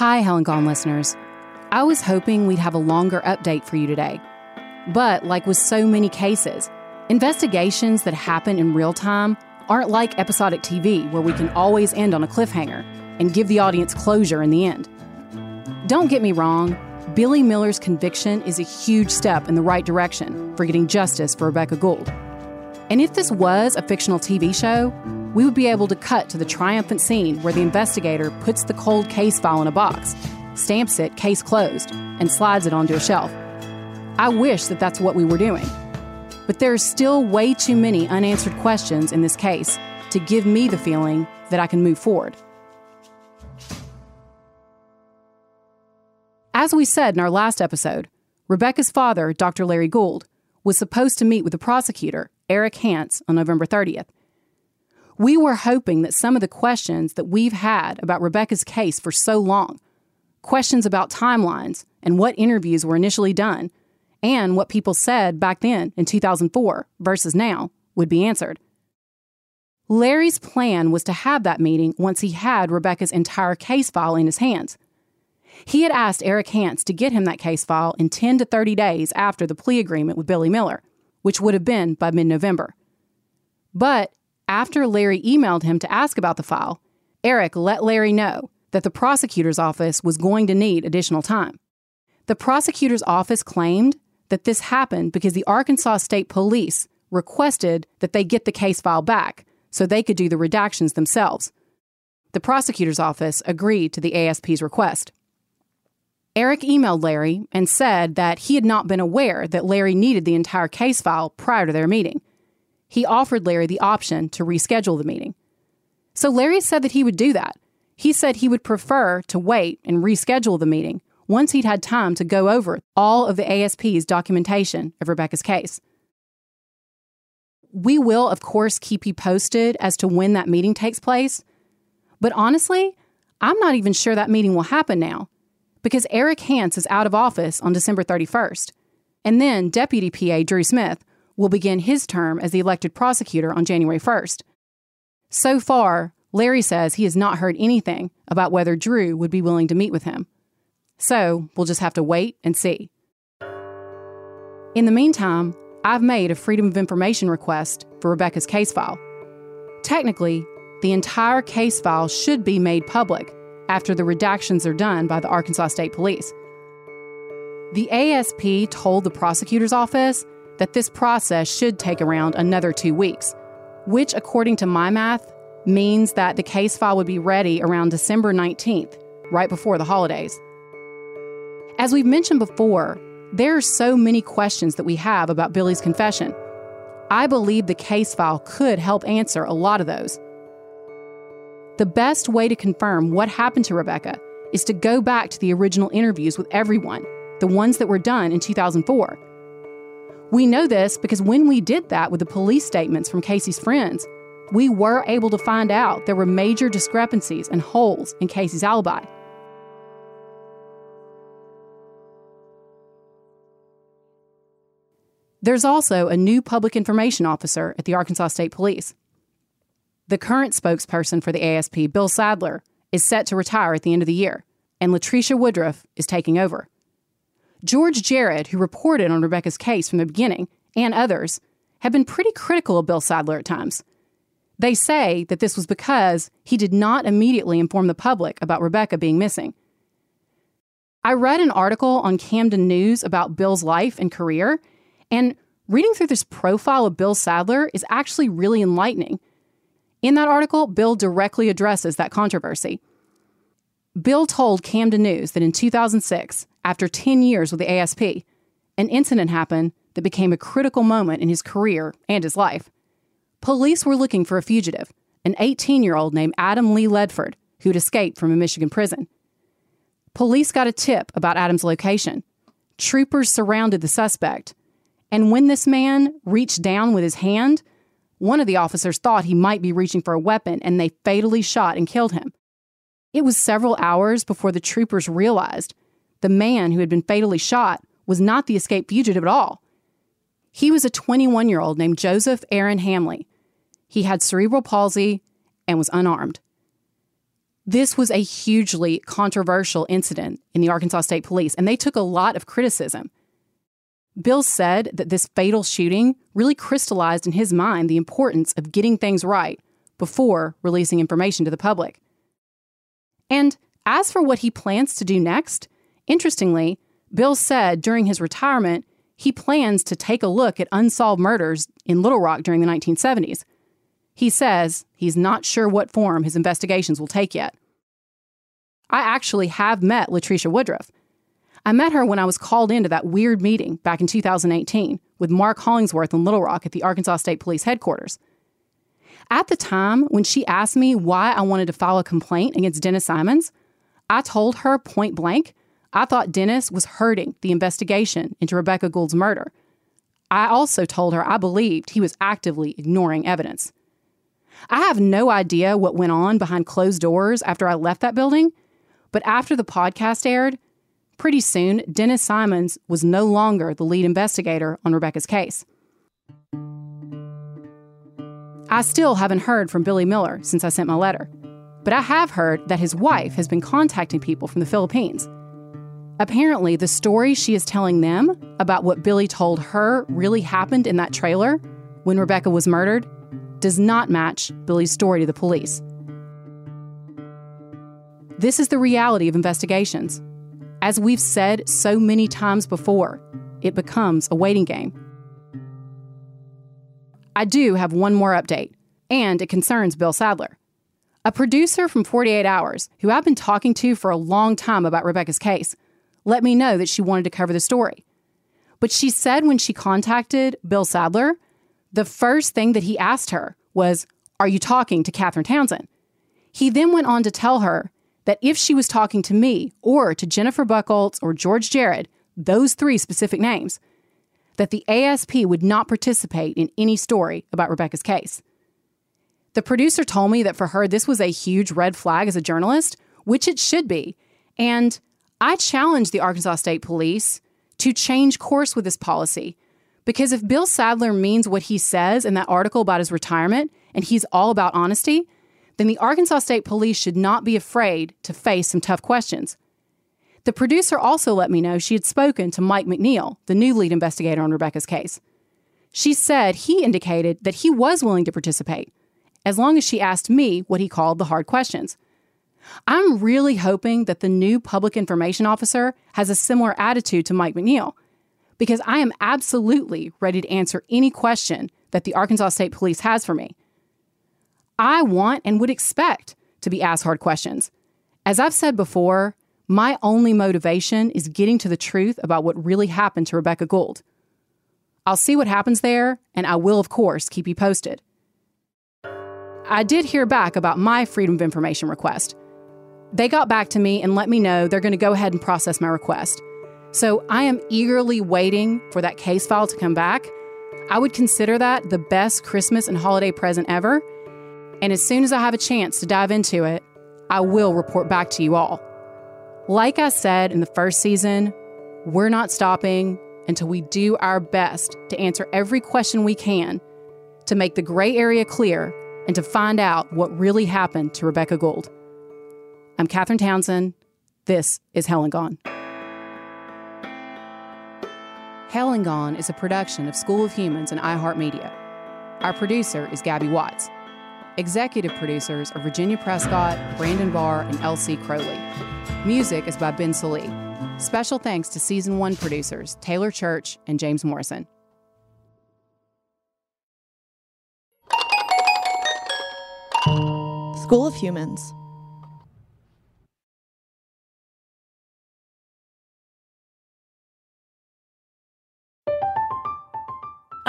Hi, Hell and Gone listeners. I was hoping we'd have a longer update for you today. But, like with so many cases, investigations that happen in real time aren't like episodic TV where we can always end on a cliffhanger and give the audience closure in the end. Don't get me wrong, Billy Miller's conviction is a huge step in the right direction for getting justice for Rebecca Gould. And if this was a fictional TV show, we would be able to cut to the triumphant scene where the investigator puts the cold case file in a box, stamps it case closed, and slides it onto a shelf. I wish that that's what we were doing. But there are still way too many unanswered questions in this case to give me the feeling that I can move forward. As we said in our last episode, Rebecca's father, Dr. Larry Gould, was supposed to meet with the prosecutor, Eric Hance, on November 30th. We were hoping that some of the questions that we've had about Rebecca's case for so long, questions about timelines and what interviews were initially done, and what people said back then in 2004 versus now, would be answered. Larry's plan was to have that meeting once he had Rebecca's entire case file in his hands. He had asked Eric Hance to get him that case file in 10 to 30 days after the plea agreement with Billy Miller, which would have been by mid November. But after Larry emailed him to ask about the file, Eric let Larry know that the prosecutor's office was going to need additional time. The prosecutor's office claimed that this happened because the Arkansas State Police requested that they get the case file back so they could do the redactions themselves. The prosecutor's office agreed to the ASP's request. Eric emailed Larry and said that he had not been aware that Larry needed the entire case file prior to their meeting he offered Larry the option to reschedule the meeting. So Larry said that he would do that. He said he would prefer to wait and reschedule the meeting once he'd had time to go over all of the ASP's documentation of Rebecca's case. We will, of course, keep you posted as to when that meeting takes place. But honestly, I'm not even sure that meeting will happen now because Eric Hance is out of office on December 31st. And then Deputy PA Drew Smith will begin his term as the elected prosecutor on January 1st. So far, Larry says he has not heard anything about whether Drew would be willing to meet with him. So we'll just have to wait and see. In the meantime, I've made a Freedom of Information request for Rebecca's case file. Technically, the entire case file should be made public after the redactions are done by the Arkansas State Police. The ASP told the prosecutor's office that this process should take around another two weeks, which, according to my math, means that the case file would be ready around December 19th, right before the holidays. As we've mentioned before, there are so many questions that we have about Billy's confession. I believe the case file could help answer a lot of those. The best way to confirm what happened to Rebecca is to go back to the original interviews with everyone, the ones that were done in 2004 we know this because when we did that with the police statements from Casey's friends, we were able to find out there were major discrepancies and holes in Casey's alibi. There's also a new public information officer at the Arkansas State Police. The current spokesperson for the ASP, Bill Sadler, is set to retire at the end of the year, and Latricia Woodruff is taking over. George Jared, who reported on Rebecca's case from the beginning, and others, have been pretty critical of Bill Sadler at times. They say that this was because he did not immediately inform the public about Rebecca being missing. I read an article on Camden News about Bill's life and career, and reading through this profile of Bill Sadler is actually really enlightening. In that article, Bill directly addresses that controversy. Bill told Camden News that in 2006, after 10 years with the ASP, an incident happened that became a critical moment in his career and his life. Police were looking for a fugitive, an 18 year old named Adam Lee Ledford, who'd escaped from a Michigan prison. Police got a tip about Adam's location. Troopers surrounded the suspect, and when this man reached down with his hand, one of the officers thought he might be reaching for a weapon and they fatally shot and killed him. It was several hours before the troopers realized the man who had been fatally shot was not the escaped fugitive at all. He was a 21 year old named Joseph Aaron Hamley. He had cerebral palsy and was unarmed. This was a hugely controversial incident in the Arkansas State Police, and they took a lot of criticism. Bill said that this fatal shooting really crystallized in his mind the importance of getting things right before releasing information to the public. And as for what he plans to do next, interestingly, Bill said during his retirement he plans to take a look at unsolved murders in Little Rock during the 1970s. He says he's not sure what form his investigations will take yet. I actually have met Latricia Woodruff. I met her when I was called into that weird meeting back in 2018 with Mark Hollingsworth in Little Rock at the Arkansas State Police headquarters. At the time, when she asked me why I wanted to file a complaint against Dennis Simons, I told her point blank I thought Dennis was hurting the investigation into Rebecca Gould's murder. I also told her I believed he was actively ignoring evidence. I have no idea what went on behind closed doors after I left that building, but after the podcast aired, pretty soon Dennis Simons was no longer the lead investigator on Rebecca's case. I still haven't heard from Billy Miller since I sent my letter, but I have heard that his wife has been contacting people from the Philippines. Apparently, the story she is telling them about what Billy told her really happened in that trailer when Rebecca was murdered does not match Billy's story to the police. This is the reality of investigations. As we've said so many times before, it becomes a waiting game. I do have one more update, and it concerns Bill Sadler. A producer from 48 Hours, who I've been talking to for a long time about Rebecca's case, let me know that she wanted to cover the story. But she said when she contacted Bill Sadler, the first thing that he asked her was, Are you talking to Catherine Townsend? He then went on to tell her that if she was talking to me or to Jennifer Buchholz or George Jared, those three specific names, that the ASP would not participate in any story about Rebecca's case. The producer told me that for her, this was a huge red flag as a journalist, which it should be. And I challenge the Arkansas State Police to change course with this policy. Because if Bill Sadler means what he says in that article about his retirement and he's all about honesty, then the Arkansas State Police should not be afraid to face some tough questions. The producer also let me know she had spoken to Mike McNeil, the new lead investigator on Rebecca's case. She said he indicated that he was willing to participate, as long as she asked me what he called the hard questions. I'm really hoping that the new public information officer has a similar attitude to Mike McNeil because I am absolutely ready to answer any question that the Arkansas State Police has for me. I want and would expect to be asked hard questions. As I've said before, my only motivation is getting to the truth about what really happened to Rebecca Gould. I'll see what happens there, and I will, of course, keep you posted. I did hear back about my Freedom of Information request. They got back to me and let me know they're going to go ahead and process my request. So I am eagerly waiting for that case file to come back. I would consider that the best Christmas and holiday present ever. And as soon as I have a chance to dive into it, I will report back to you all. Like I said in the first season, we're not stopping until we do our best to answer every question we can to make the gray area clear and to find out what really happened to Rebecca Gould. I'm Catherine Townsend. This is Hell and Gone. Hell and Gone is a production of School of Humans and iHeartMedia. Our producer is Gabby Watts. Executive producers are Virginia Prescott, Brandon Barr, and L.C. Crowley. Music is by Ben Salee. Special thanks to season one producers Taylor Church and James Morrison. School of Humans.